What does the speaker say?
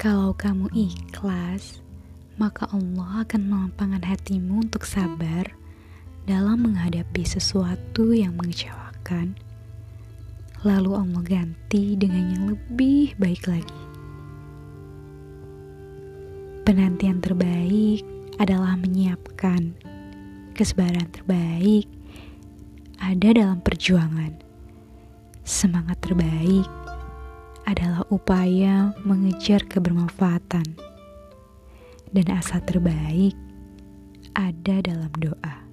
Kalau kamu ikhlas, maka Allah akan melapangkan hatimu untuk sabar dalam menghadapi sesuatu yang mengecewakan. Lalu Allah ganti dengan yang lebih baik lagi. Penantian terbaik adalah menyiapkan. Kesabaran terbaik ada dalam perjuangan. Semangat terbaik adalah upaya mengejar kebermanfaatan, dan asa terbaik ada dalam doa.